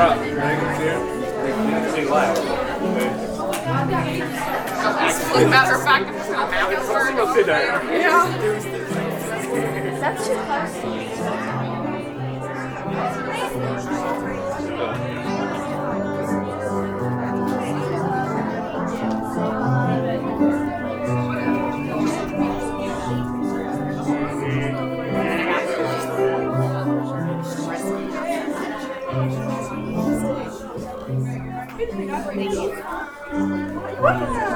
As a matter of fact, I'm just Yeah. That's too close. Yeah.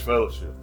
Fellowship.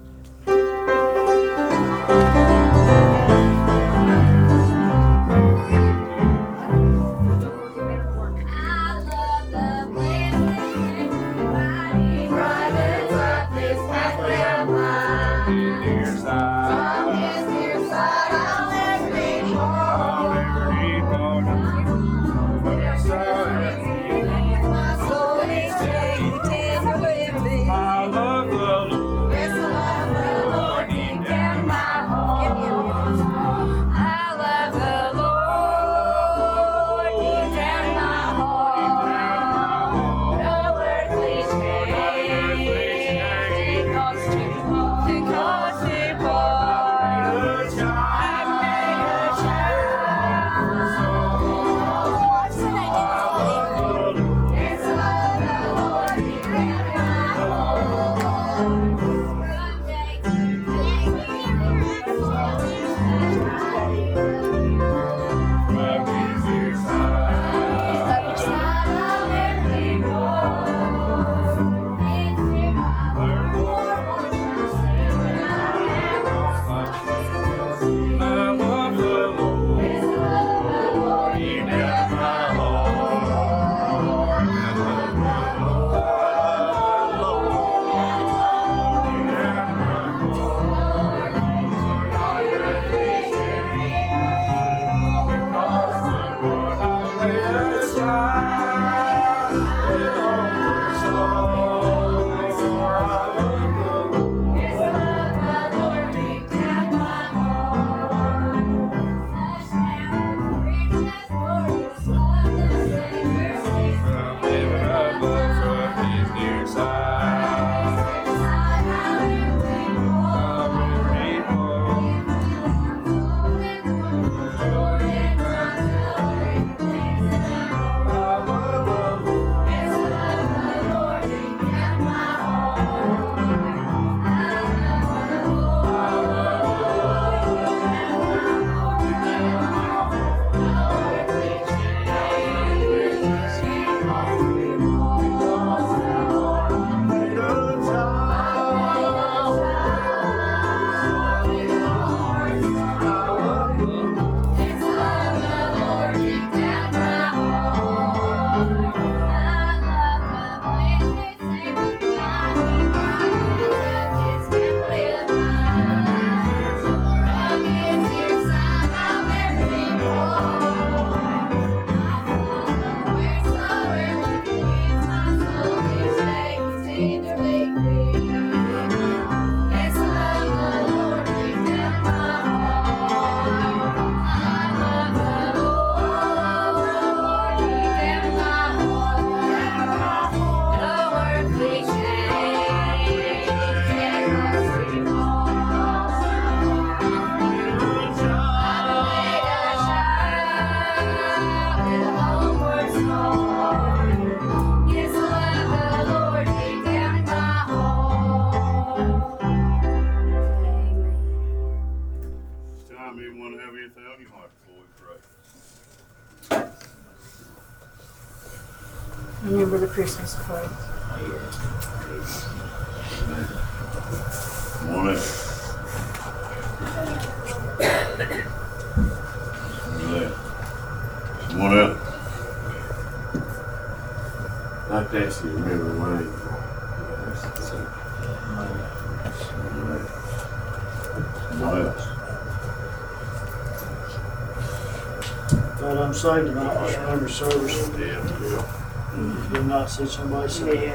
Glad I'm saved tonight, I remember service. Did not see somebody say.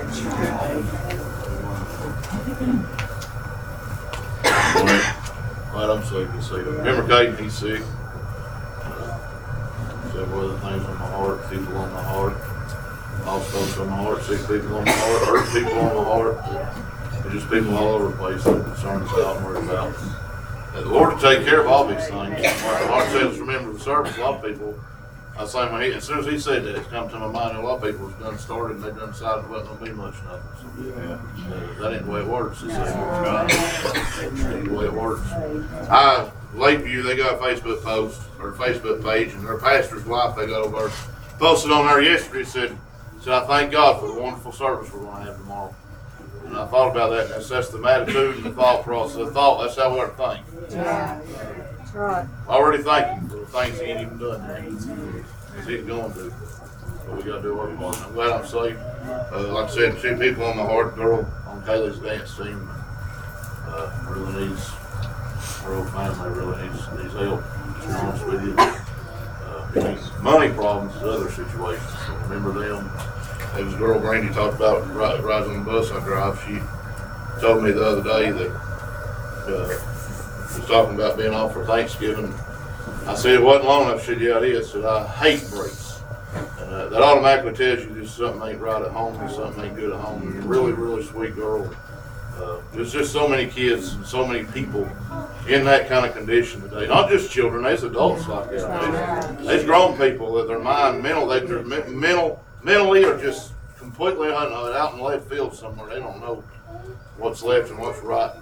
Come on in. I'm safe to see you. Remember Caden, he's sick. Several other things on my heart, people on my heart. Lost folks on my heart, sick people on my heart, hurt people on my heart. Just people all over the place that are concerned about worried about. And the Lord will take care of all these things. Like the Lord says, remember the service, a lot of people, I say, when he, as soon as he said that, it's come to my mind, a lot of people have done started and they done decided it wasn't gonna be much nothing. So, uh, That ain't the way it works. It's the ain't the way it works. I, Lakeview, they got a Facebook post or a Facebook page, and their pastor's wife, they got over posted on there yesterday, said, said, I thank God for the wonderful service we're gonna have tomorrow. And I thought about that, that's, that's the attitude and the thought process, the thought, that's how we ought to think. That's right. Already thanking for the things he ain't even done he's going to. But we gotta do our part. I'm glad I'm safe. Uh, like I said, two people on my heart, girl on Kaylee's dance team, uh, really needs, her whole family really needs, needs help, to be honest with you. Uh, money problems is other situations, so remember them. There was a girl Brandy talked about ri- riding on the bus I drive, she told me the other day that, uh, was talking about being off for Thanksgiving. I said it wasn't long enough. She said, yeah, it is. I said, I hate breaks. And uh, that automatically tells you just something ain't right at home and something ain't good at home. And a really, really sweet girl. Uh, there's just so many kids and so many people in that kind of condition today. Not just children, there's adults like that. There's, there's grown people that their mind, mental, they, they're mental, mentally are just completely out in left field somewhere. They don't know what's left and what's right.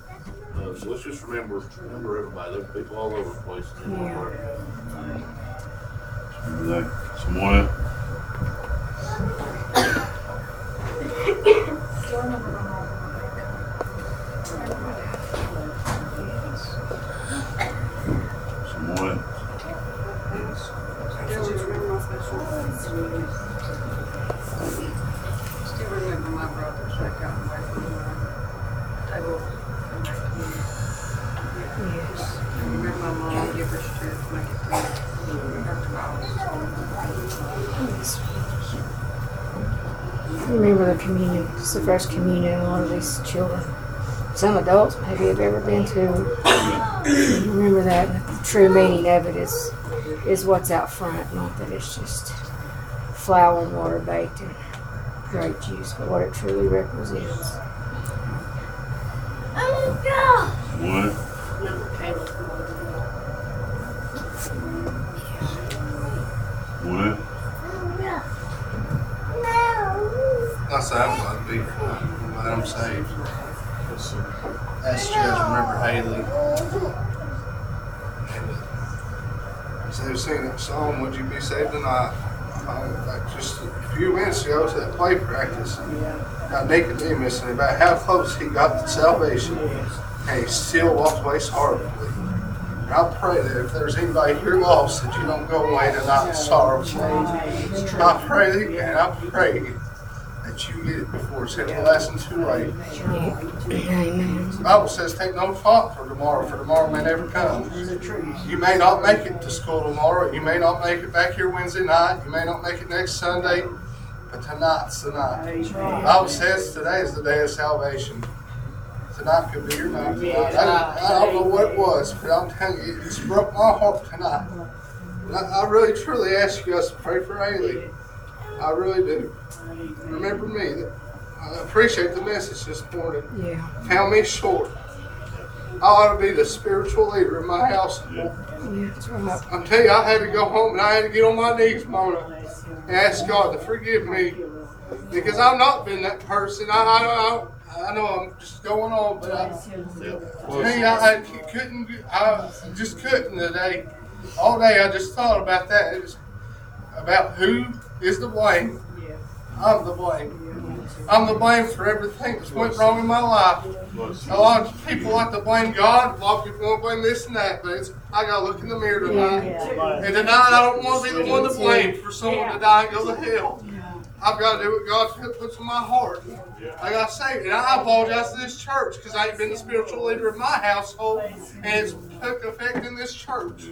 Uh, so let's just remember, remember everybody. There's people all over the place. in the world. Remember that. Someone else? Someone else? Still remember my brothers that got away from the table. come back to me. Yes. Remember my mom, give her strength, make it through. Her trials. Remember the communion. It's the first communion a lot of these children, some adults maybe have ever been to. Remember that the true meaning of it is is what's out front, not that it's just flour and water baked in grape juice, but what it truly represents. Oh what? What? I say I'm glad to be here. I'm glad I'm saved. Ask you guys remember Haley. And uh, so they were singing that song, Would You Be Saved Tonight? Um, like just a ago to that play practice. Got Nicodemus and uh, about how close he got to salvation. And he still walked away sorrowfully. And I pray that if there's anybody here lost, that you don't go away tonight sorrowfully. I pray and I pray that you get it before it's too late. The Bible says, take no thought for tomorrow, for tomorrow may never come. You may not make it to school tomorrow. You may not make it back here Wednesday night. You may not make it next Sunday. But tonight's the night. The Bible says today is the day of salvation. Tonight could be your night. Tonight. I, I don't know what it was, but I'm telling you, it's broke my heart tonight. And I, I really, truly ask you guys to pray for Haley. I really do. Remember me. I appreciate the message this morning Yeah. found me short. I ought to be the spiritual leader in my house. Yeah, right. I'm telling you, I had to go home and I had to get on my knees, Mona, and ask God to forgive me because I've not been that person. I, I, I, I know I'm just going on, but I, tell you, I, I couldn't, I just couldn't today. All day I just thought about that. It was about who is the blame. I'm the blame. I'm the blame for everything that's went wrong in my life. A lot of people like to blame God. A lot of people want to blame this and that, but it's, I gotta look in the mirror tonight. And tonight, I don't want to be the one to blame for someone to die and go to hell. I've got to do what God puts in my heart. I got to say, and I apologize to this church because I ain't been the spiritual leader of my household, and it's took effect in this church.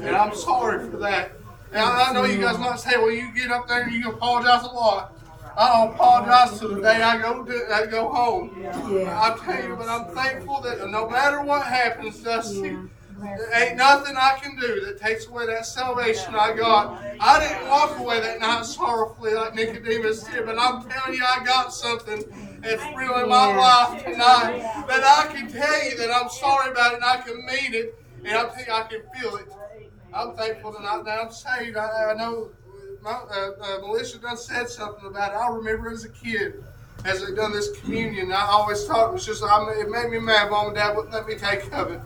And I'm sorry for that. And I I know you guys might say, well, you get up there and you apologize a lot. I don't apologize to the day I go to, I go home. Yeah. I tell you, but I'm thankful that no matter what happens, Dusty, there ain't nothing I can do that takes away that salvation I got. I didn't walk away that night sorrowfully like Nicodemus did, but I'm telling you, I got something that's real in my life tonight that I can tell you that I'm sorry about it and I can mean it, and tell you, I can feel it. I'm thankful tonight that I'm saved. I, I know my, uh, uh, Melissa done said something about it. I remember as a kid, as they done this communion, I always thought it was just, I, it made me mad. Mom and Dad wouldn't let me take of it.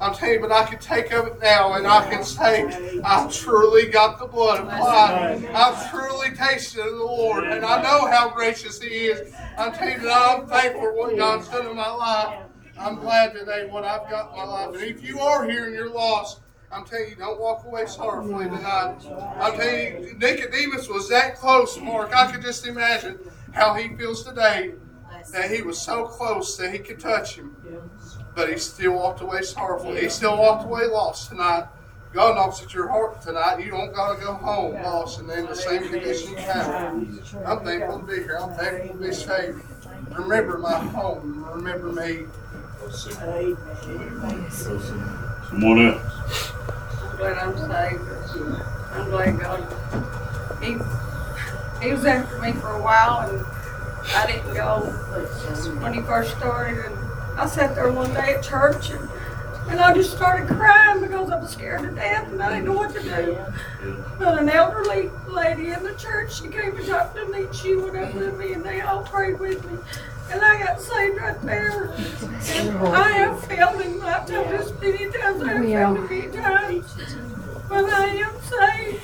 I'm telling you, but I can take of it now, and I can say I truly got the blood applied. I've truly tasted of the Lord, and I know how gracious He is. I'm telling you that I'm thankful for what God's done in my life. I'm glad today what I've got in my life. And if you are here and you're lost, I'm telling you, don't walk away sorrowfully tonight. I'm telling you, Nicodemus was that close, Mark. I could just imagine how he feels today that he was so close that he could touch him. But he still walked away sorrowful. He still walked away lost tonight. God knocks at your heart tonight. You don't gotta go home lost and in the same condition you found. I'm thankful to be here. I'm thankful to be saved. Remember my home. Remember me. Someone else? I'm glad I'm saved. I'm glad God, he, he was after me for a while and I didn't go when he first started. And I sat there one day at church and, and I just started crying because I was scared to death and I didn't know what to do. But an elderly lady in the church, she came and talked to me. She went up with me and they all prayed with me. And I got saved right there. And I have failed in my life this many times. I have Yeah. failed many times. But I am saved.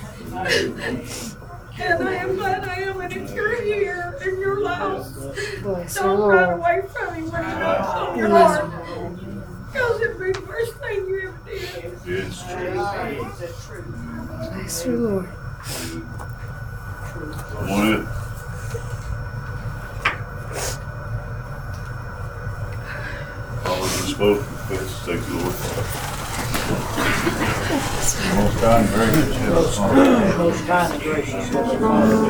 And I am glad I am. And if you're here and you're lost, Bless the don't run Lord. away from him when he knocks on your heart. Because it'd be the worst thing you ever did. It's true. Bless the Lord. Someone else? All has been spoken, please. Take the Lord. Most kind and gracious Heavenly Father, Most kind and gracious Heavenly Father,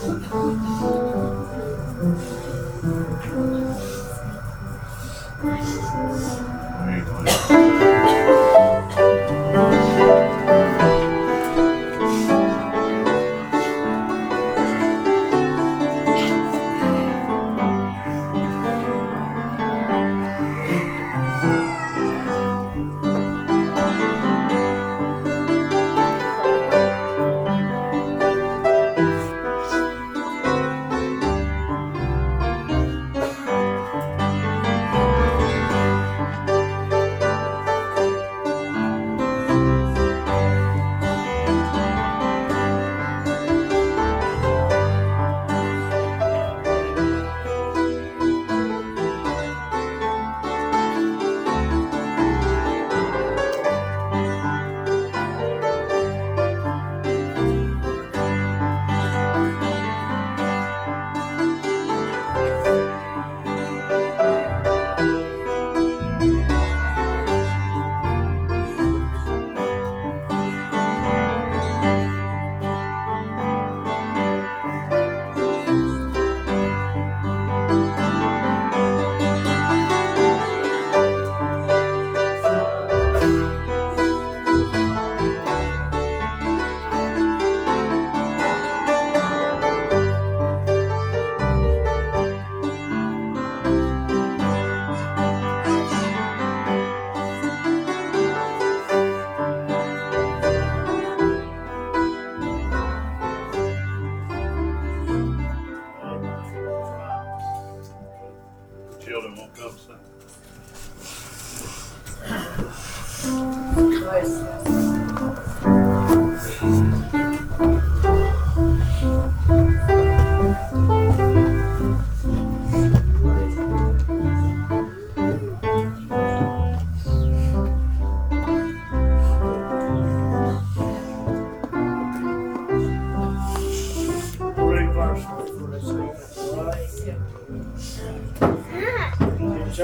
Children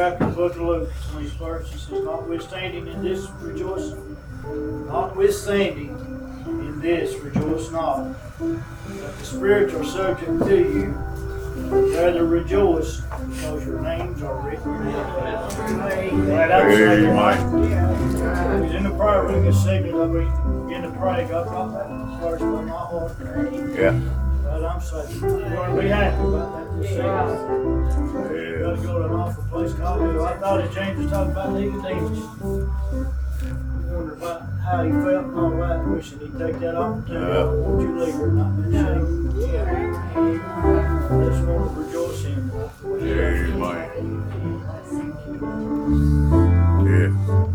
In the book of Luke, twenty first, it says, notwithstanding in this rejoice, notwithstanding in this rejoice not, that the spirits are subject to you, rather rejoice, because your names are written in heaven. Right, I'm saying, Amen. He's in the prayer room, this second, I begin to pray, God brought that verse to my heart. Yeah. But I'm saying, we're gonna be happy about that this second. We gotta go to an awful place called Hill. I thought that James was talking about Nicodemus. Wonder about how he felt and all that, wishing he'd take that opportunity. Yeah. Won't you leave her not been saved? Just want to rejoice in. Amen. Yeah.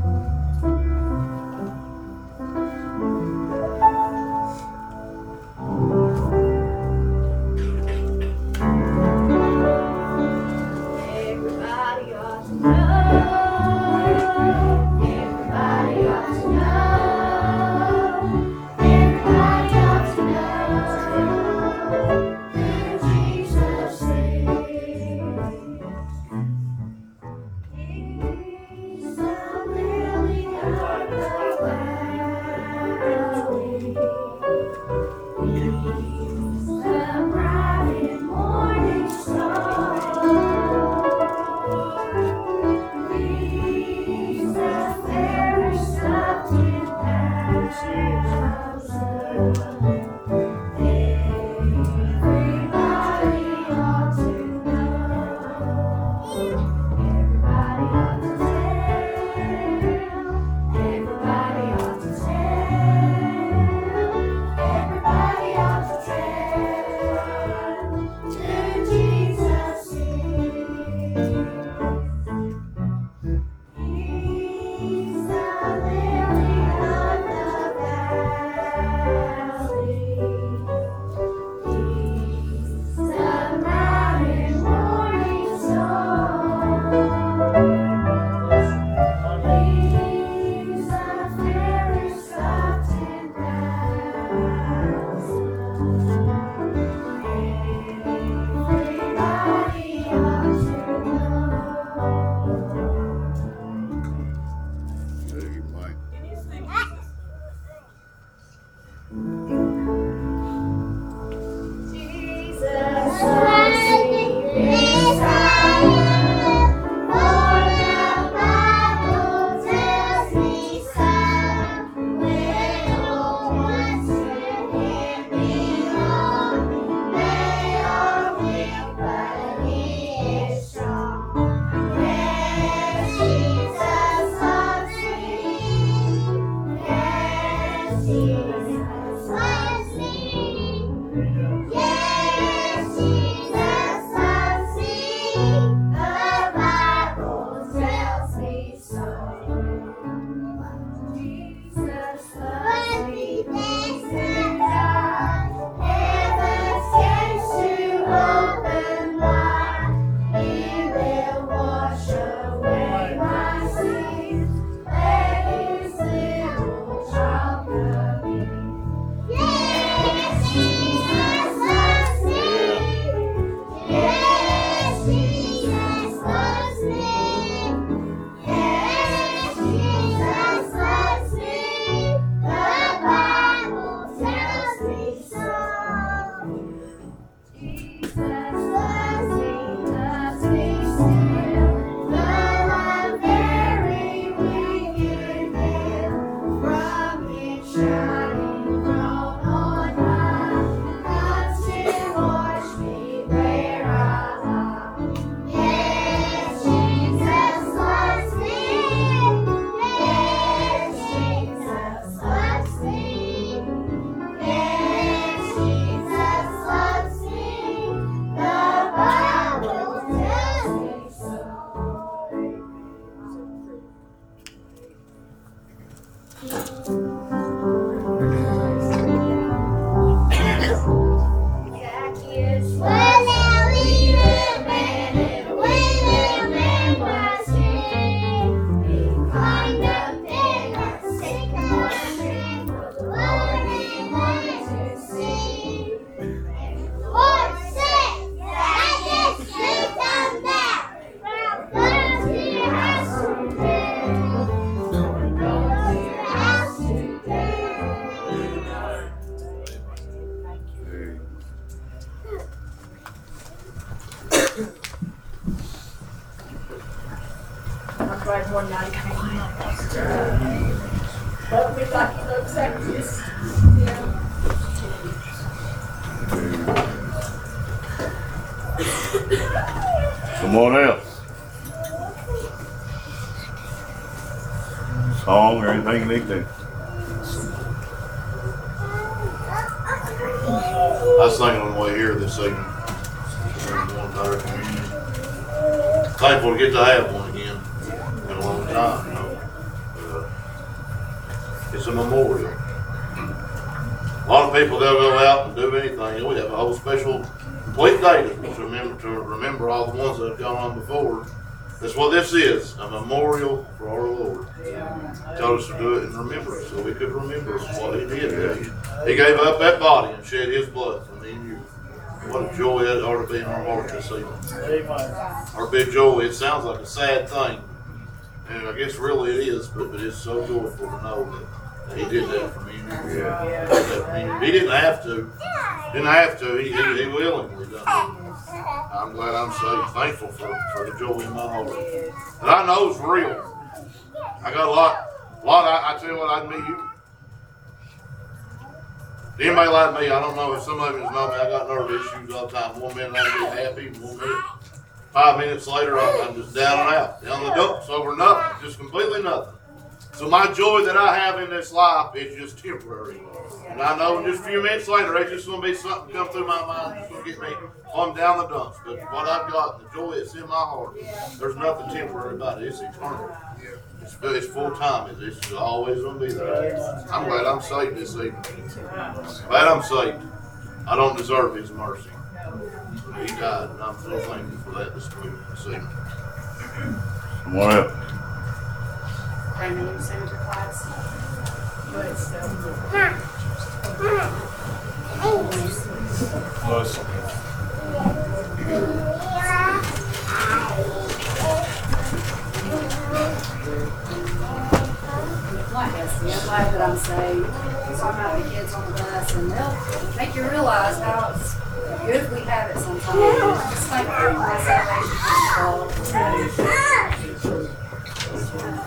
Anything you need to? I was thinking on the way here this evening. One entire communion. Thankful to get to have one again in a long time, you know. Uh, It's a memorial. A lot of people they'll go out and do anything. You know, We have a whole special complete day to to remember, to remember all the ones that have gone on before. That's what this is, a memorial for our Lord. Told us to do it in remembrance, so we could remember what he did. He- He gave up that body and shed his blood for me and you. What a joy that be in our heart this evening. Amen. Our big joy, it sounds like a sad thing. And I guess really it is, but, but it's so joyful to know that he did that for me and you. He did for me. he didn't have to. Didn't have to. He, he, he willingly done it. I'm glad I'm so Thankful for, for the joy in my heart. And I know it's real. I got a lot, A lot. I, I tell you what, I'd meet you. Anybody like me, I don't know if some of you know me. I got nerve issues all the time. One minute I get happy, one minute, five minutes later, I'm, I'm just down and out, down the dumps over nothing, just completely nothing. So my joy that I have in this life is just temporary. And I know just a few minutes later, it's just going to be something come through my mind that's going to get me on down the dumps. But what I've got, the joy that's in my heart, there's nothing temporary about it. It's eternal. It's, it's full time. It's, it's always going to be there. I'm glad I'm saved this evening. Glad I'm saved. I don't deserve His mercy. He died, and I'm so thankful for that this evening. Someone else? Brandon, you send class. But still. Like this, yeah, I'm glad that I'm saved. So I'm the kids on the bus and they'll make you realize how it's good we have it sometimes. Just thank you for my salvation. When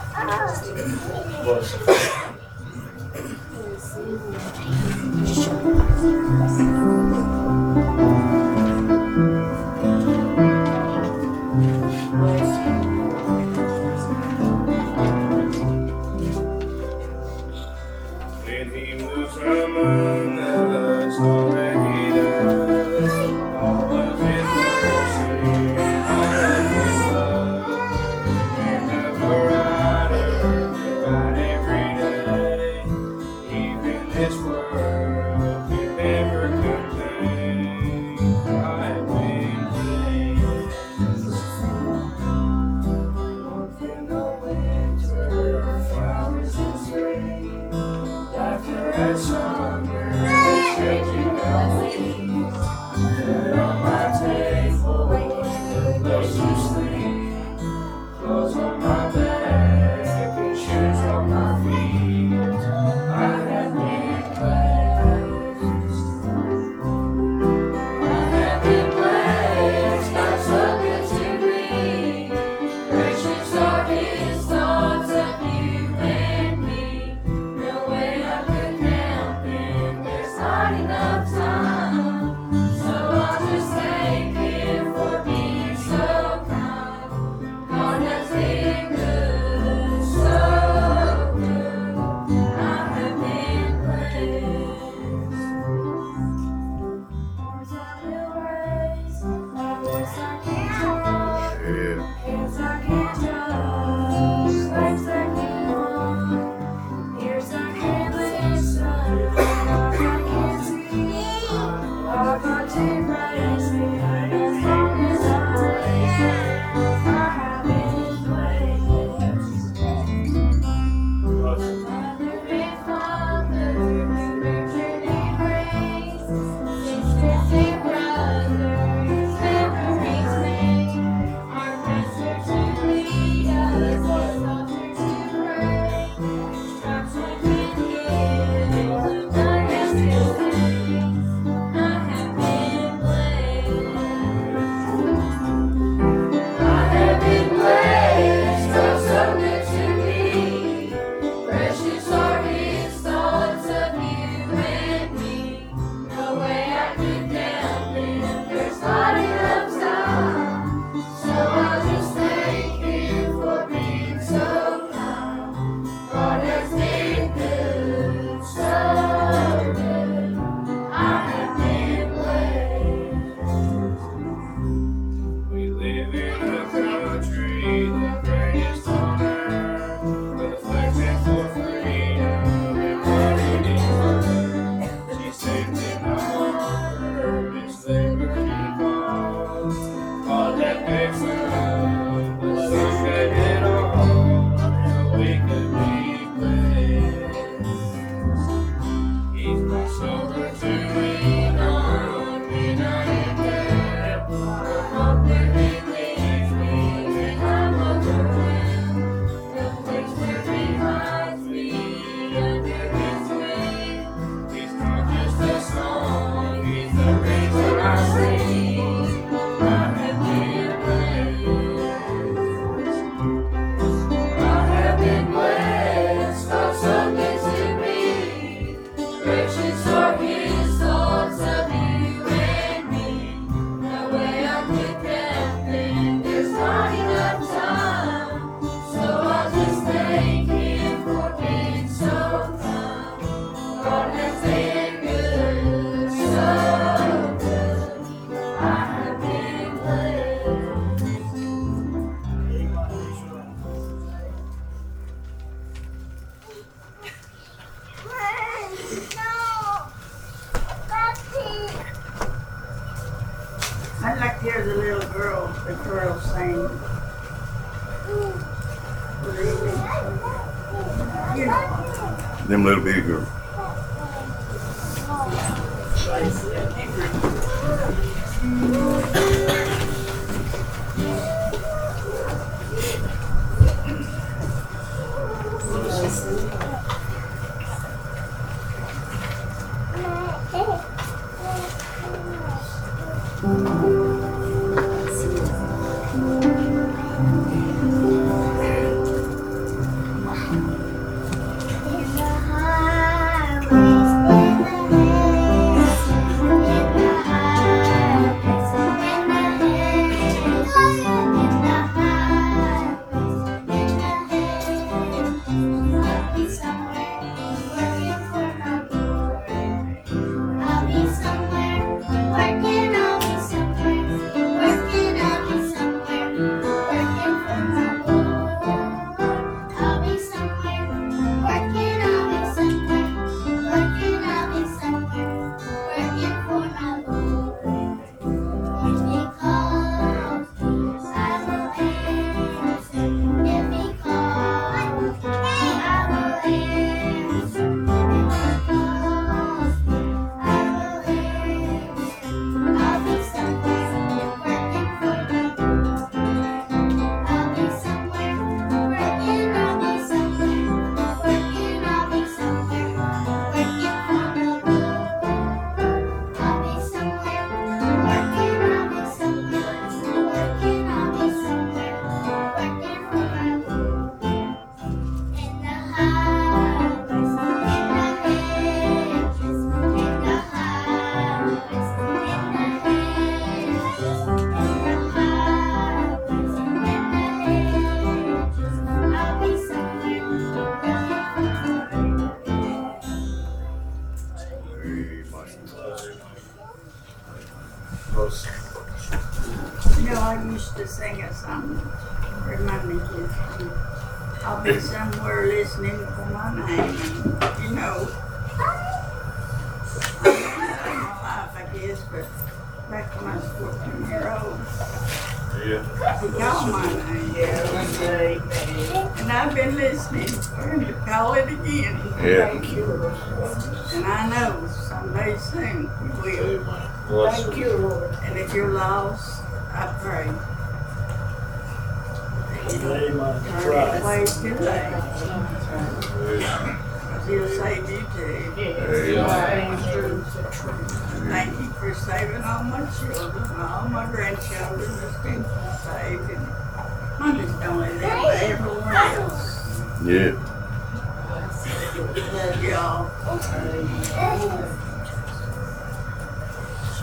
Yeah.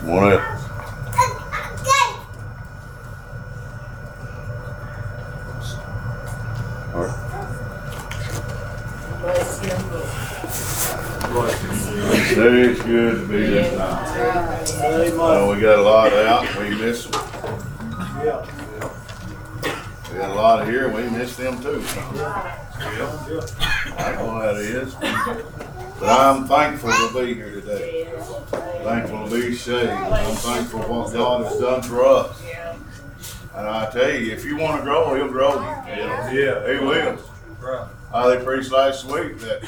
All right. Say it's good to be this. Amen. Well, we got a lot out, we miss them. Yeah. We got a lot here, and we miss them too. Yeah. I know how that is. But I'm thankful to be here today. Thankful to be saved. I'm thankful for what God has done for us. And I tell you, if you want to grow, He'll grow you. Yeah. He will. Uh, they preached last week that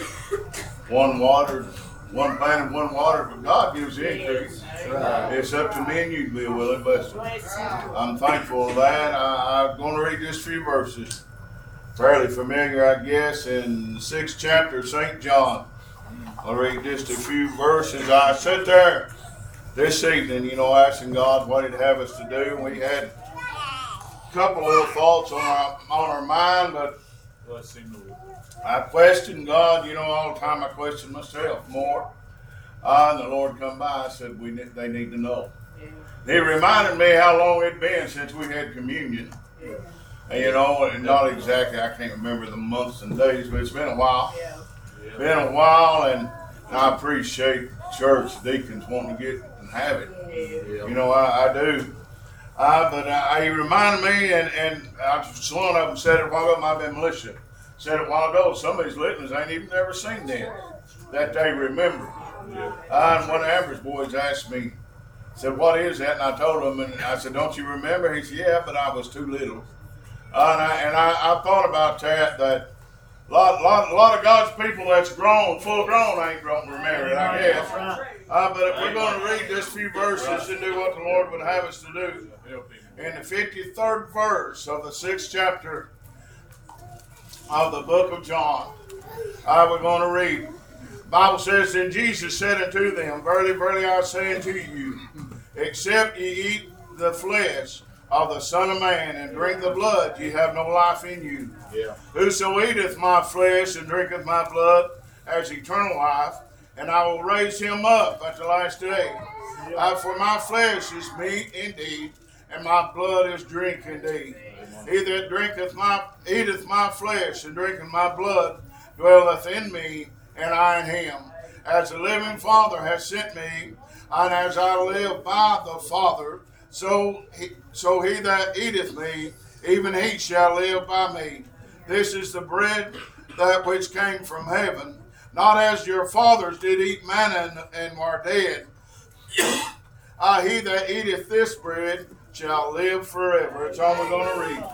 one water, one planted, one water, but God gives the increase. It's up to me and you to be a willing vessel. I'm thankful for that. I, I'm going to read just a few verses. Fairly familiar, I guess, in the sixth chapter of St. John. I'll read just a few verses. I sat there this evening, you know, asking God what He'd have us to do. We had a couple little thoughts on our, on our mind, but I questioned God, you know, all the time I question myself more. Uh, and the Lord come by and said, we need, they need to know. He reminded me how long it'd been since we had communion. And, you know, and not exactly, I can't remember the months and days, but it's been a while. Yeah. Been a while, and I appreciate church deacons wanting to get and have it. Yeah. You know, I, I do. Uh, but uh, he reminded me, and, and I, one of them said it a while ago, might have been Militia, said it a while ago, some of these litanies ain't even never seen them, that they remember. Yeah. Uh, and one of Amber's boys asked me said, What is that? And I told him, and I said, Don't you remember? He said, Yeah, but I was too little. Uh, and I, and I, I thought about that, that a lot, lot, lot of God's people that's grown, full grown, ain't grown to it, I guess. Uh, but if we're going to read this few verses and do what the Lord would have us to do, in the 53rd verse of the sixth chapter of the book of John, uh, we're going to read. Bible says, Then Jesus said unto them, Verily, verily, I say unto you, except ye eat the flesh of the Son of Man and drink the blood, ye have no life in you. Yeah. Whoso eateth my flesh and drinketh my blood has eternal life, and I will raise him up at the last day. Uh, for my flesh is meat indeed, and my blood is drink indeed. He that drinketh my eateth my flesh and drinketh my blood dwelleth in me, and I in him. As the living Father has sent me, and as I live by the Father, so he, so he that eateth me, even he shall live by me. This is the bread that which came from heaven, not as your fathers did eat manna and, and were dead. Ah, he that eateth this bread shall live forever. It's all we're going to read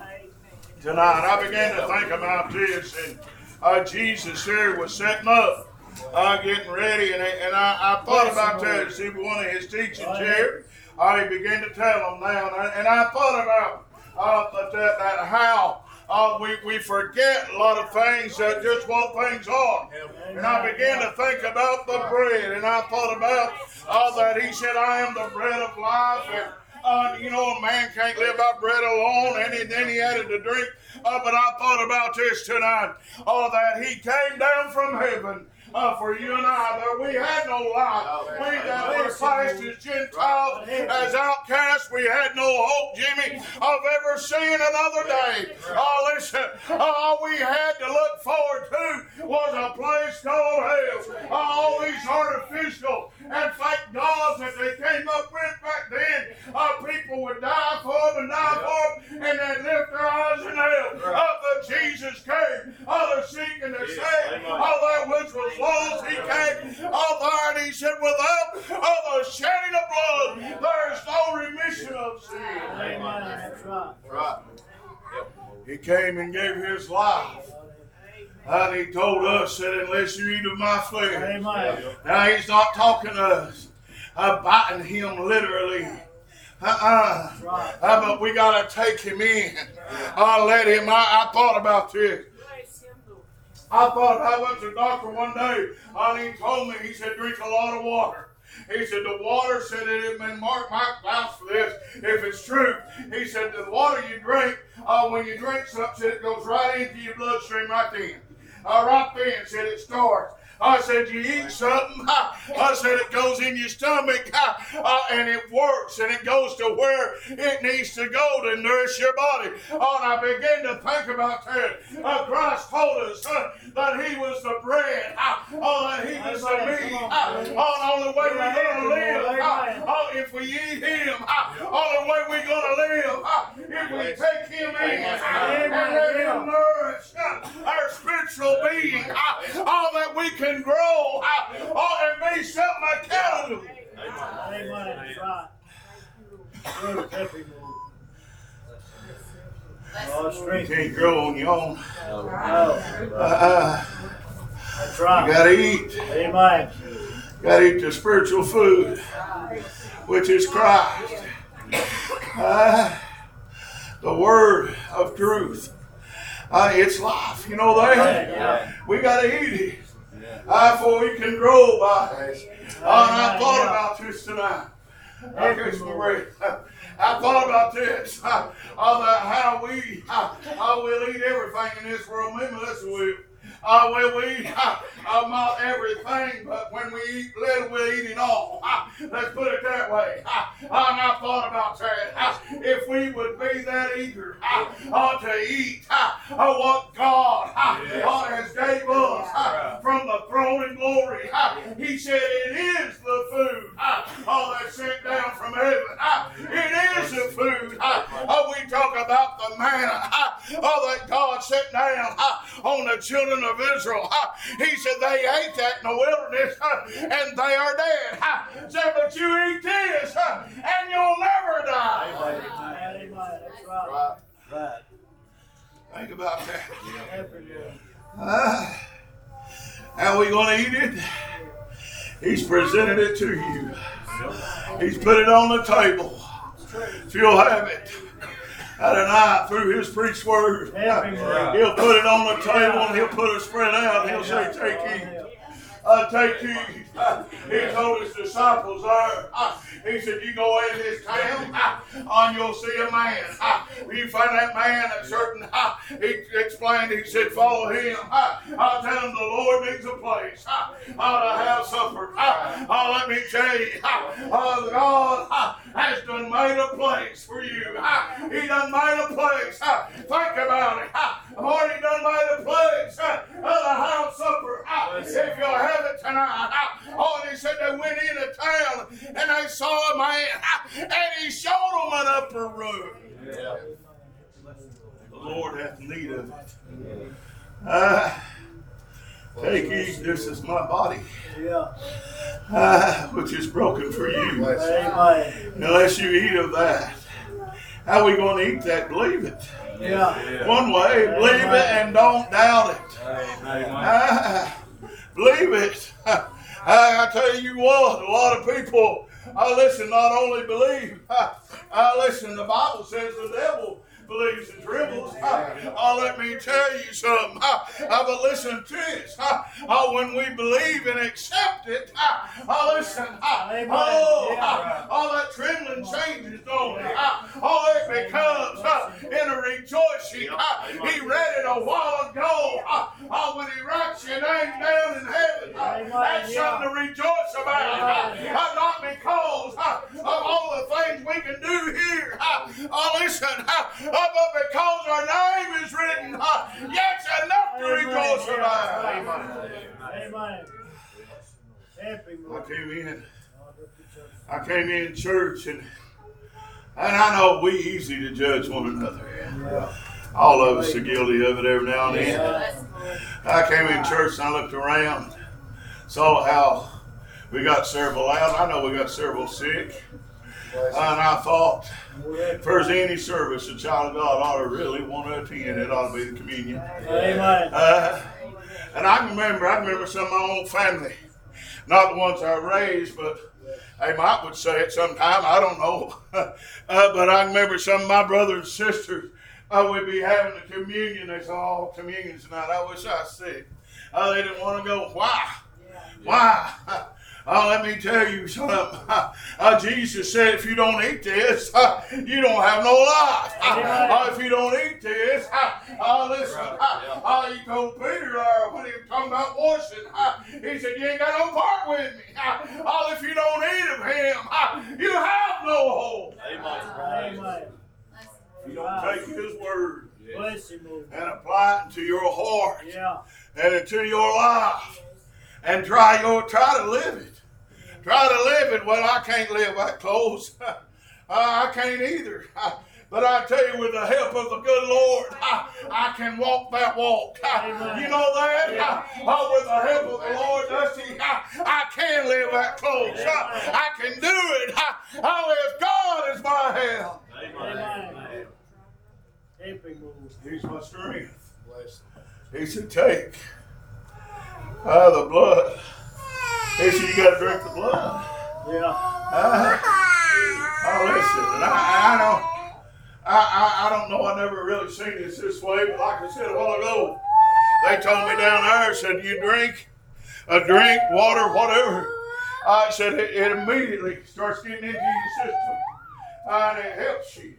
tonight. I began to think about this, and uh, Jesus here was setting up, uh, getting ready, and, and I, I thought about that. See, one of his teachings here, he began to tell them now, and I, and I thought about uh, that, that, how uh, we, we forget a lot of things, that just what things are. And I began to think about the bread, and I thought about uh, that he said, I am the bread of life. And, uh, you know, a man can't live by bread alone, and he, then he added the drink. Uh, but I thought about this tonight, oh, that he came down from heaven uh, for you and I, that we had no life. We that were classed as Gentiles, as outcasts, we had no hope, Jimmy, of ever seeing another day. Oh, listen, all we had to look forward to was a place called hell. All these artificial and fake gods that they came up with back then, Our people would die for them and die for them, and they'd lift their eyes in hell. Uh, but Jesus came, All the seek and to save all that which was lost. He came, all there, and he said, without all the shedding of blood, there is no remission of sin. Amen. That's right. Right. He came and gave his life. And he told us that unless you eat of my flesh, Amen. now he's not talking to us, biting him literally. Uh-uh. Right. Uh, but we got to take him in. I let him. I, I thought about this. I thought I went to the doctor one day and he told me, he said, drink a lot of water. He said, the water said it, and Mark might vouch for this if it's true. He said, the water you drink, uh, when you drink something, it goes right into your bloodstream right then. Uh, right then, said it starts. I said, you eat something. I said, it goes in your stomach uh, and it works and it goes to where it needs to go to nourish your body. Oh, and I began to think about that. Uh, Christ told us that He was the bread. Uh, oh, that He was the meat. Oh, the only way we're going to live. Oh, if we eat Him. Uh, only way we're going to live. If we take Him in and let Him nourish our spiritual being. All that we can grow. Uh, oh, and be something accountable. Amen. That's right. Lord, help him, Lord. Oh, You can't grow on your own. Oh, Uh, that's you right. gotta eat. Amen. Gotta eat the spiritual food, which is Christ. Uh, the word of truth. Uh, it's life. You know that? Yeah. We gotta eat it. Uh, for we can grow by it. Uh, and I thought about this tonight. I guess we're. I thought about this. Uh, that how we uh, uh, will eat everything in this world. Maybe let's will. Uh, well, we eat uh, uh, not everything, but when we eat little, we'll eat it all. Uh, let's put it that way. Uh, and I thought about that. Uh, if we would be that eager uh, to eat uh, what God uh, uh, has gave us from the throne in glory, He said it is the food uh, that's sent down from heaven. It is the food. Uh, we talk about the manna uh, that God sent down children of Israel. He said, They ate that in the wilderness and they are dead. He said, But you eat this and you'll never die. Amen. That's right. Right. Think about that. Uh, how we going to eat it? He's presented it to you. He's put it on the table. If you'll have it. Adonai, through his preached word, he'll put it on the table and he'll put it spread out. and He'll say, Take ye. Uh, take. Uh, he told his disciples there, uh, he said, You go in this town, uh, and you'll see a man. Uh, you find that man at certain, uh, he explained, he said, Follow him. Uh, I'll tell him the Lord needs a place. Uh, to have supper. Uh, uh, let me tell you, uh, uh, God uh, has done made a place for you. Uh, he done made a place. Uh, think about it. Uh, I've already done made a place. Uh, the house supper. Uh, if you'll have tonight. Uh, oh, and he said they went into town and they saw a man uh, and he showed them an upper room. The Lord hath need of it. Uh, take ye, this is my body, Yeah. uh, which is broken for you. Amen. Unless you eat of that, how we going to eat that? Believe it. Yeah. One way, believe it and don't doubt it. Ah, believe it. I, I tell you what, a lot of people, I listen, not only believe, I listen, the Bible says the devil believes and trembles. Oh, let me tell you something. Uh, but listen to this. Oh, when we believe and accept it, oh, listen. Amen. Oh, Yeah. all that trembling changes, don't it? Oh, it becomes uh, in a rejoicing. Uh, He read it a while ago. Uh, Oh, when he writes your name down in heaven, uh, that's something to rejoice about. Amen. Uh, Not because uh, of all the things we can do here. Uh, Oh, listen, uh, uh, but because our name is written, uh, that's enough to rejoice about. Amen. Amen. I came in. I came in church and and I know we easy to judge one another. All of us are guilty of it every now and then. I came in church and I looked around, saw how we got several out. I know we got several sick. And I thought, there's any service a child of God ought to really want to attend, it ought to be the communion. Amen. Uh, and I can remember, I remember some of my own family, not the ones I raised, but they might would say it sometime. I don't know, uh, but I remember some of my brothers and sisters. I would be having the communion. They said, "Oh, communion tonight." I wish I sick. Uh, they didn't want to go. Why? Why? Oh, let me tell you something. Uh, Jesus said, if you don't eat this, uh, you don't have no life. Uh, if you don't eat this, uh, uh, listen, uh, uh, he told Peter uh, when he was talking about washing, uh, he said, you ain't got no part with me. Uh, uh, if you don't eat of him, uh, you have no hope. Amen. If you don't take his word Bless him, Lord. and apply it to your heart Yeah. and into your life and try your try to live it. Try to live it. Well, I can't live that close. I can't either. But I tell you, with the help of the good Lord, I, I can walk that walk. Uh, You know that? Uh, uh, with the help of the Lord, Dusty, I, I can live that close. Uh, I can do it. Uh, Oh, if God is my help, Amen. Help him, Lord. He's my strength. He said, take uh, the blood. He said, you got to drink the blood. Yeah. Uh, oh, listen, and I, I don't, I, I, I don't know. I never really seen this this way, but like I said a while ago, they told me down there, said you drink a drink, water, whatever. I said it, it immediately starts getting into your system, and it helps you.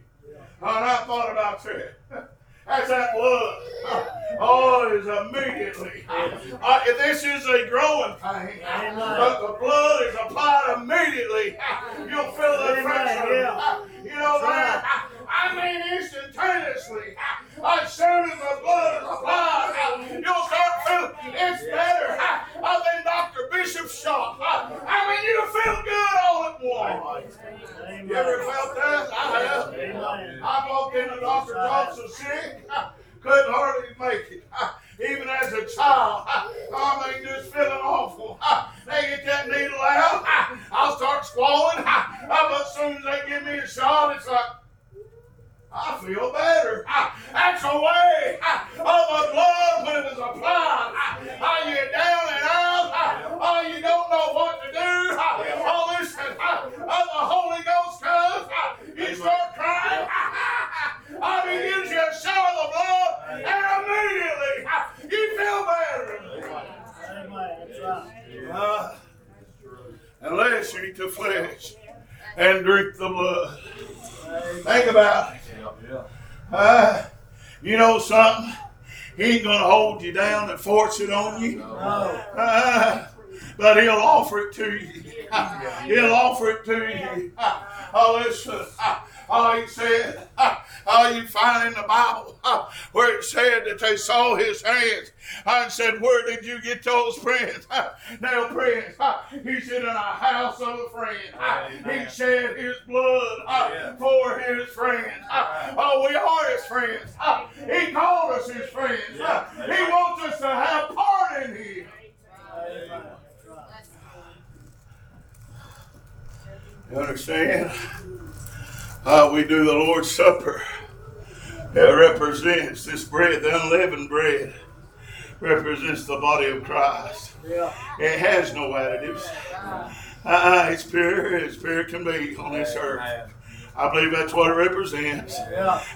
And I thought about that. That's that blood. Oh, it's immediately. Uh, this is a growing pain, but the blood is applied immediately. You'll feel the yeah. You know that? I mean, instantaneously. As soon as the blood is applied, you'll start feeling it's better uh, than Dr. Bishop's shot. I mean, you feel good all at once. You ever felt that? I have. I walked into Dr. Thompson sick, couldn't hardly make it. Even as a child, I mean, just feeling awful. They get that needle out, I'll start squalling. But as soon as they give me a shot, it's like, I feel better. I, that's the way of the blood when it is applied. Are I, you're down and out. Are oh, you don't know what to do. I, oh, listen, I, oh, the Holy Ghost comes. I, you start crying. I, I, I mean, you just shower the blood, and immediately I, you feel better. Uh, unless you eat the flesh and drink the blood. Think about it. Uh, you know something? He ain't gonna hold you down and force it on you. Uh, but he'll offer it to you. He'll offer it to you. Oh, listen. Oh, he said, oh, you find in the Bible where it said that they saw his hands and said, Where did you get those prints? Nail prints. He said, In a house of a friend. He shed his blood for his friends. Oh, we are his friends. He called us his friends. He wants us to have part in him. Amen. You understand? Uh, we do the Lord's Supper. It represents this bread, the unleavened bread, represents the body of Christ. Yeah. It has no additives. Uh, it's pure as pure can be on this earth. I believe that's what it represents.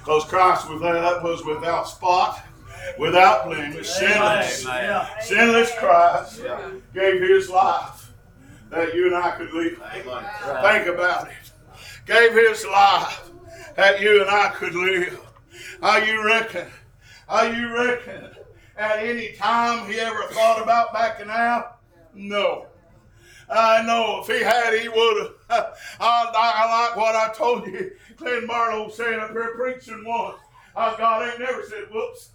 Because Christ was, was without spot, without blemish, sinless. Yeah. Sinless Christ gave his life that you and I could live. Think about it. Gave his life that you and I could live. How you reckon? How you reckon? At any time he ever thought about backing out? No. I know if he had, he would have. I, I like what I told you. Glenn Barlow said up here preaching once. Uh, God ain't never said whoops.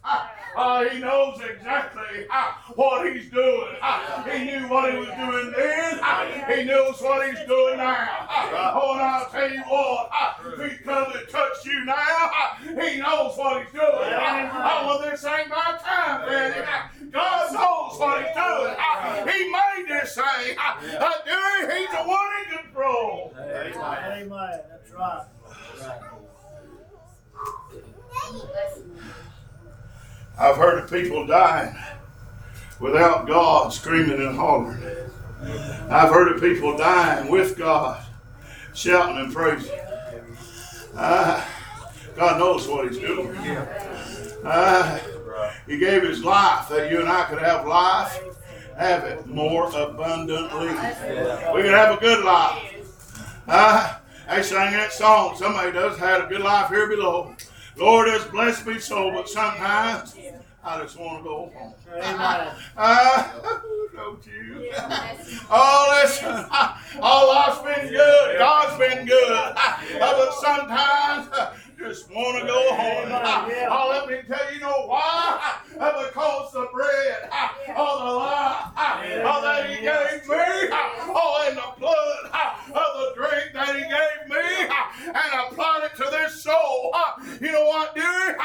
Uh, he knows exactly uh, what he's doing. Uh, he knew what he was doing then. Uh, he knows what he's doing now. Uh, oh, and I'll tell you what, uh, if he comes and touch you now, uh, he knows what he's doing. Uh, oh, well, this ain't my time, Daddy. Uh, God knows what he's doing. Uh, he made this thing. Uh, uh, dude, he's the one in control. Amen. That's right. I've heard of people dying without God screaming and hollering. I've heard of people dying with God shouting and praising. Ah, God knows what He's doing. Ah, he gave His life that you and I could have life, have it more abundantly. We can have a good life. Ah, they sang that song. Somebody does had a good life here below. Lord has blessed me so, but sometimes I just want to go home. Amen. Ah, don't you? Oh, listen. Oh, life's been good. God's been good. But sometimes I just want to go home. Ah, Oh, let me tell you, you know why? Because the bread, ah, oh, the life, ah, oh, that He gave me, oh, and the blood of the drink that He gave me, and applied it to this soul. You know what, dear?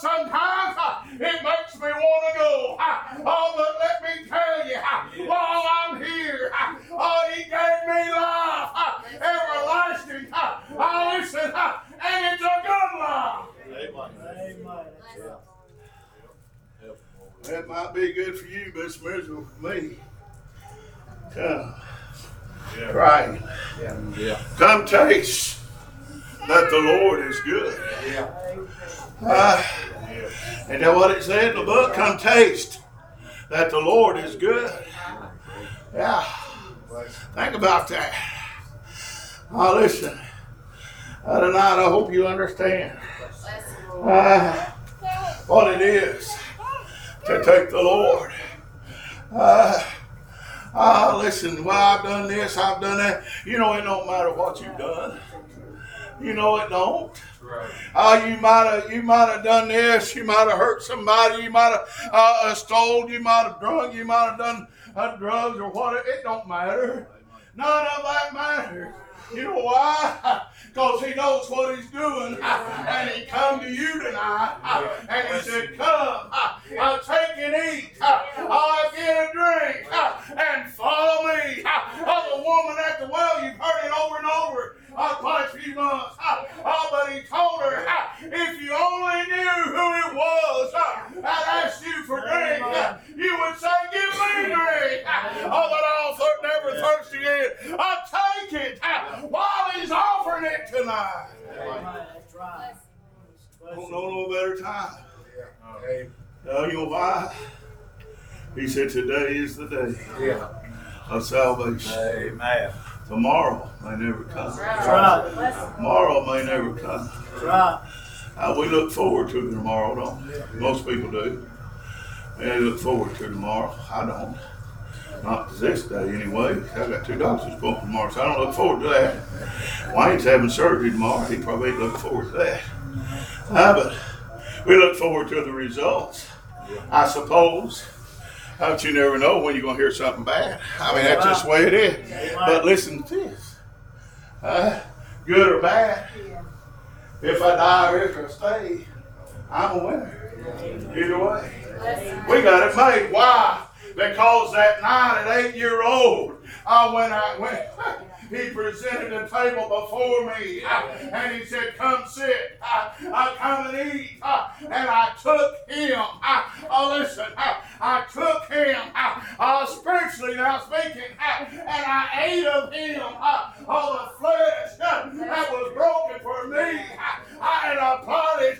Sometimes ah, it makes me want to go. Ah, Oh, but let me tell you, ah, while I'm here, ah, oh, He gave me life, ah, everlasting. ah, Oh, listen, ah, and it's a good life. Amen. That's right. That might be good for you, but it's miserable for me. Come. Right. Come taste that the Lord is good. Ah, and that what it said in the book? Come taste that the Lord is good. Yeah. Think about that. Now listen. Uh, tonight I hope you understand uh, what it is to take the Lord. Uh, uh, listen, well, I've done this, I've done that. You know, it don't matter what you've done. You know it don't. Uh, you might have you might have done this. You might have hurt somebody. You might have uh, uh, stole. You might have drunk. You might have done uh, drugs or whatever. It don't matter. None of that matters. You know why? Because he knows what he's doing. And he come to you tonight. And he said, come, I'll take and eat. I'll get a drink. And follow me. Oh, the woman at the well, you've heard it over and over. Uh, quite a few months. Oh, but he told her, if you only knew who it was that asked you for drink, you would say, give me drink. Oh, that I'll never thirst again. I'll take it while he's offering it tonight. That's right. Don't know no better time. Uh, you know why? He said, Today is the day Yeah. of salvation. Amen. Tomorrow may never come. That's right. Tomorrow may never come. That's right. Uh, we look forward to tomorrow, don't we? Most people do. They look forward to tomorrow. I don't. Not this day, anyway. I got two doctors appointments tomorrow, so I don't look forward to that. Wayne's having surgery tomorrow. He probably ain't looking forward to that. Uh, but we look forward to the results, I suppose. But you never know when you're going to hear something bad. I mean, that's just the way it is. But listen to this. Uh, good or bad, if I die or if I stay, I'm a winner. Either way. We got it made. Why? Because that nine and eight year old, uh, when I went, he presented the table before me, and he said, "Come sit, uh, come and eat." And I took him. Oh, listen, I took him uh, spiritually now speaking, and I ate of him. All the flesh that was broken for me, I and I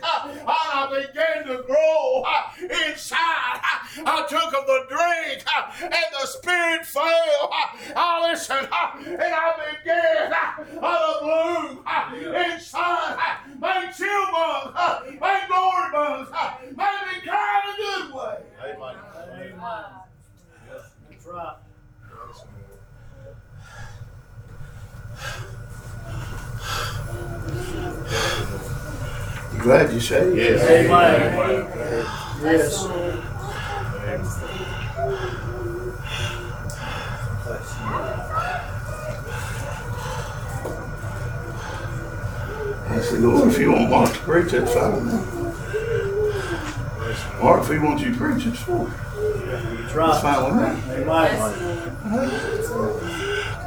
uh, and I began to grow inside. I took of the drink, and the spirit fell. I listened, uh, and I began uh, uh, to bloom uh, inside. Uh, made chill bugs, uh, made glory bugs, uh, made me cry in a good way. Amen. That's right. You glad you saved? Yes. Amen. Yes. I said, Lord, if you want Mark to preach, that's fine. Mark, if he wants you to preach, it's fine. That's It's right. fine with me. Amen.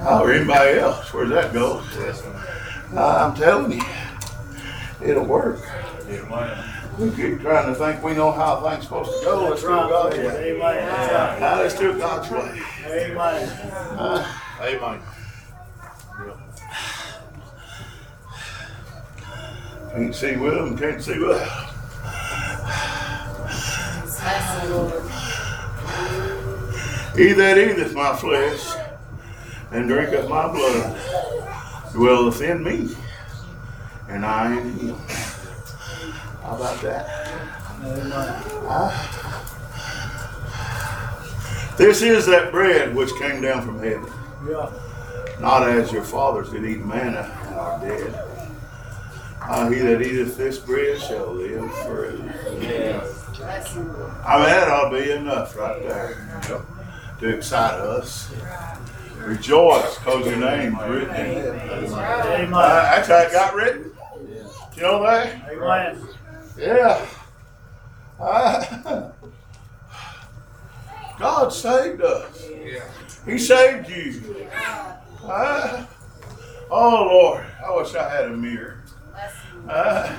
Or anybody else, where that goes. I'm telling you, it'll work. We keep trying to think we know how things supposed to go. Let's That's do right. God's way. Amen. That's Now let's do God's way. Amen. Uh, Amen. Can't see with them, can't see without. He that eateth my flesh and drinketh my blood dwelleth in me, and I in him. How about that? This is that bread which came down from heaven, Yeah. not as your fathers did eat manna and are dead. Ah, he that eateth this bread shall live forever. I mean, that ought to be enough right there to excite us. Rejoice, because your name's written in. Amen. Uh, that's how it got written. You know that? Amen. Yeah. Uh, God saved us. He saved you. Uh, oh, Lord. I wish I had a mirror. Uh,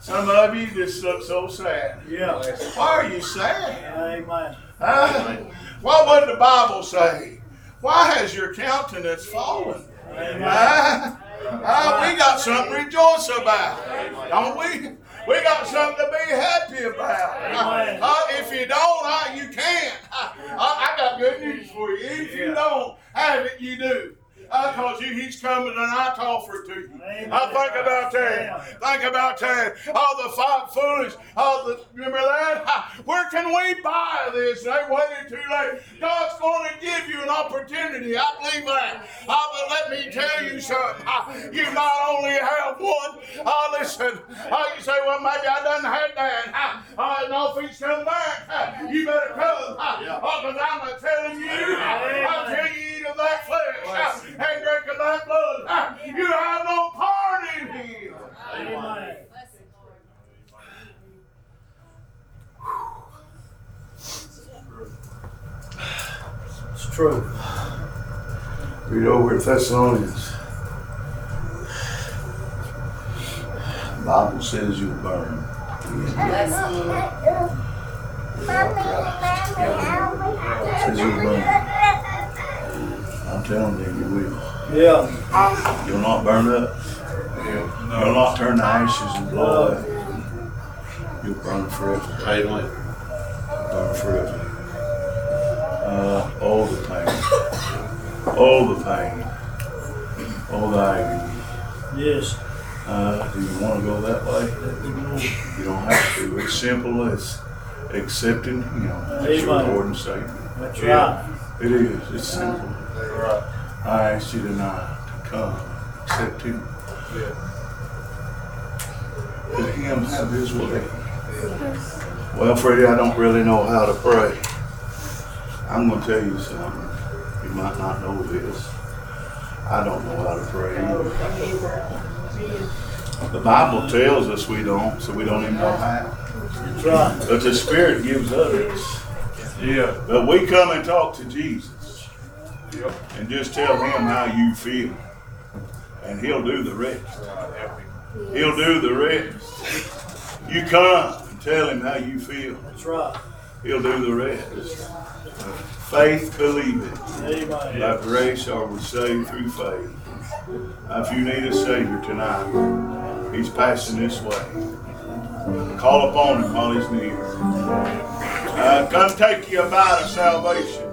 some of you just look so sad. Yeah. Why are you sad? Amen. Uh, what would the Bible say? Why has your countenance fallen? Uh, uh, we got something to rejoice about, don't we? We got something to be happy about. Uh, if you don't, uh, you can't. I got good news for you. If you don't have it, you do. Because you he's coming and I offer it to you. I think about that. Think about that. All the five foolish, all the remember that? Where can we buy this? They waited too late. God's going to give you an opportunity. I believe that. Uh, but let me tell you something. You not only have one. Uh, listen. Uh, you say, well, maybe I done had that. Uh, uh, no, if he's come back, you better come. Uh, because I'm telling you, uh, until you eat of that flesh and drink of that blood, you have no part in him. Amen. It's true. Read over at Thessalonians. The Bible says you'll burn. Says you'll burn. I'm telling you, you will. Yeah. You'll not burn up. You'll not turn to ashes and blow away. You'll burn forever. Amen. Burn forever. Uh, all the pain. All the pain. All the agony. Yes. Uh, do you want to go that way? You don't have to. It's simple as accepting Him as your Amen. Lord and Savior. That's Yeah. right. It is. It's simple. I ask you tonight to come, accept Him. Let Him have His way. Well, Freddie, I don't really know how to pray. I'm going to tell you something. You might not know this. I don't know how to pray. either. The Bible tells us we don't, so we don't even know how. That's right. But the Spirit gives us. Yeah. But we come and talk to Jesus. And just tell him how you feel. And he'll do the rest. He'll do the rest. You come and tell him how you feel. That's right. He'll do the rest. Faith believing. Amen. By grace are we saved through faith. Now, if you need a Savior tonight, He's passing this way. Call upon Him while He's near. Uh, come take you about of salvation.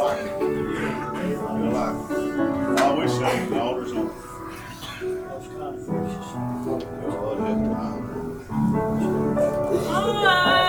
Like it. You'll like it. Sing, the altar's open. Most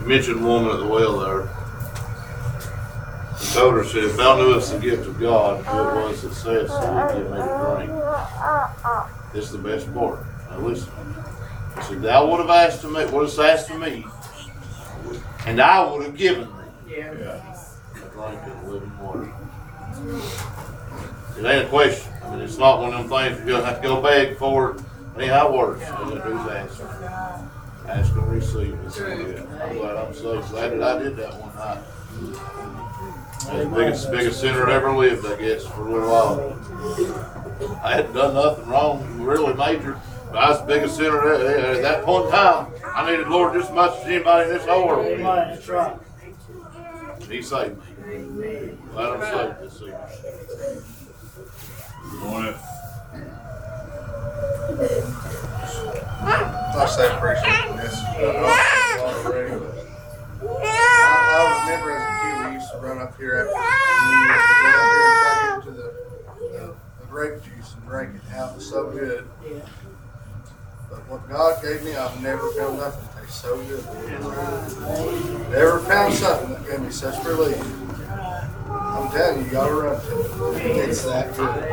You mentioned woman at the well there. He told her, said, if thou knewest the gift of God, who it was that said, so you give me to drink. This is the best part. Now listen. He said, thou would have asked of me, would have asked of me, and I would have given thee Yeah. a drink of living water. It ain't a question. I mean, it's not one of them things you're gonna have to go beg for it. It ain't how it works. All you do is ask. And receive. It's good. I'm glad I'm so glad that I did that one night. The biggest, biggest sinner ever lived, I guess, for a little while. I hadn't done nothing wrong, really major. But I was the biggest sinner at, at that point in time. I needed Lord just as much as anybody in this whole world. Amen, that's right. He saved me. Glad I'm saved this evening. Good Morning. Ah! I say appreciate this. already, but I, I remember as a kid we used to run up here after ah! New Year's, we'd run up here and try to get to the, the, the grape juice and drink it. How it was so good. But what God gave me, I've never found nothing that tastes so good. Never found something that gave me such relief. I'm telling you, you gotta run to it. It's that good.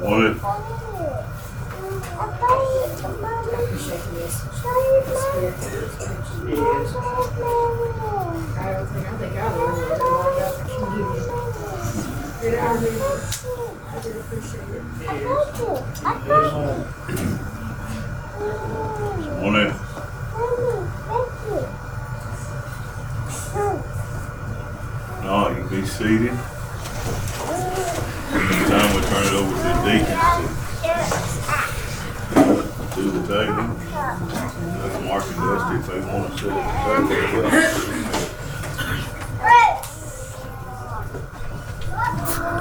It. Morning. No, you can be seated turn it over to the deacons to do the table. Let mark and dust if they want to sit at the table.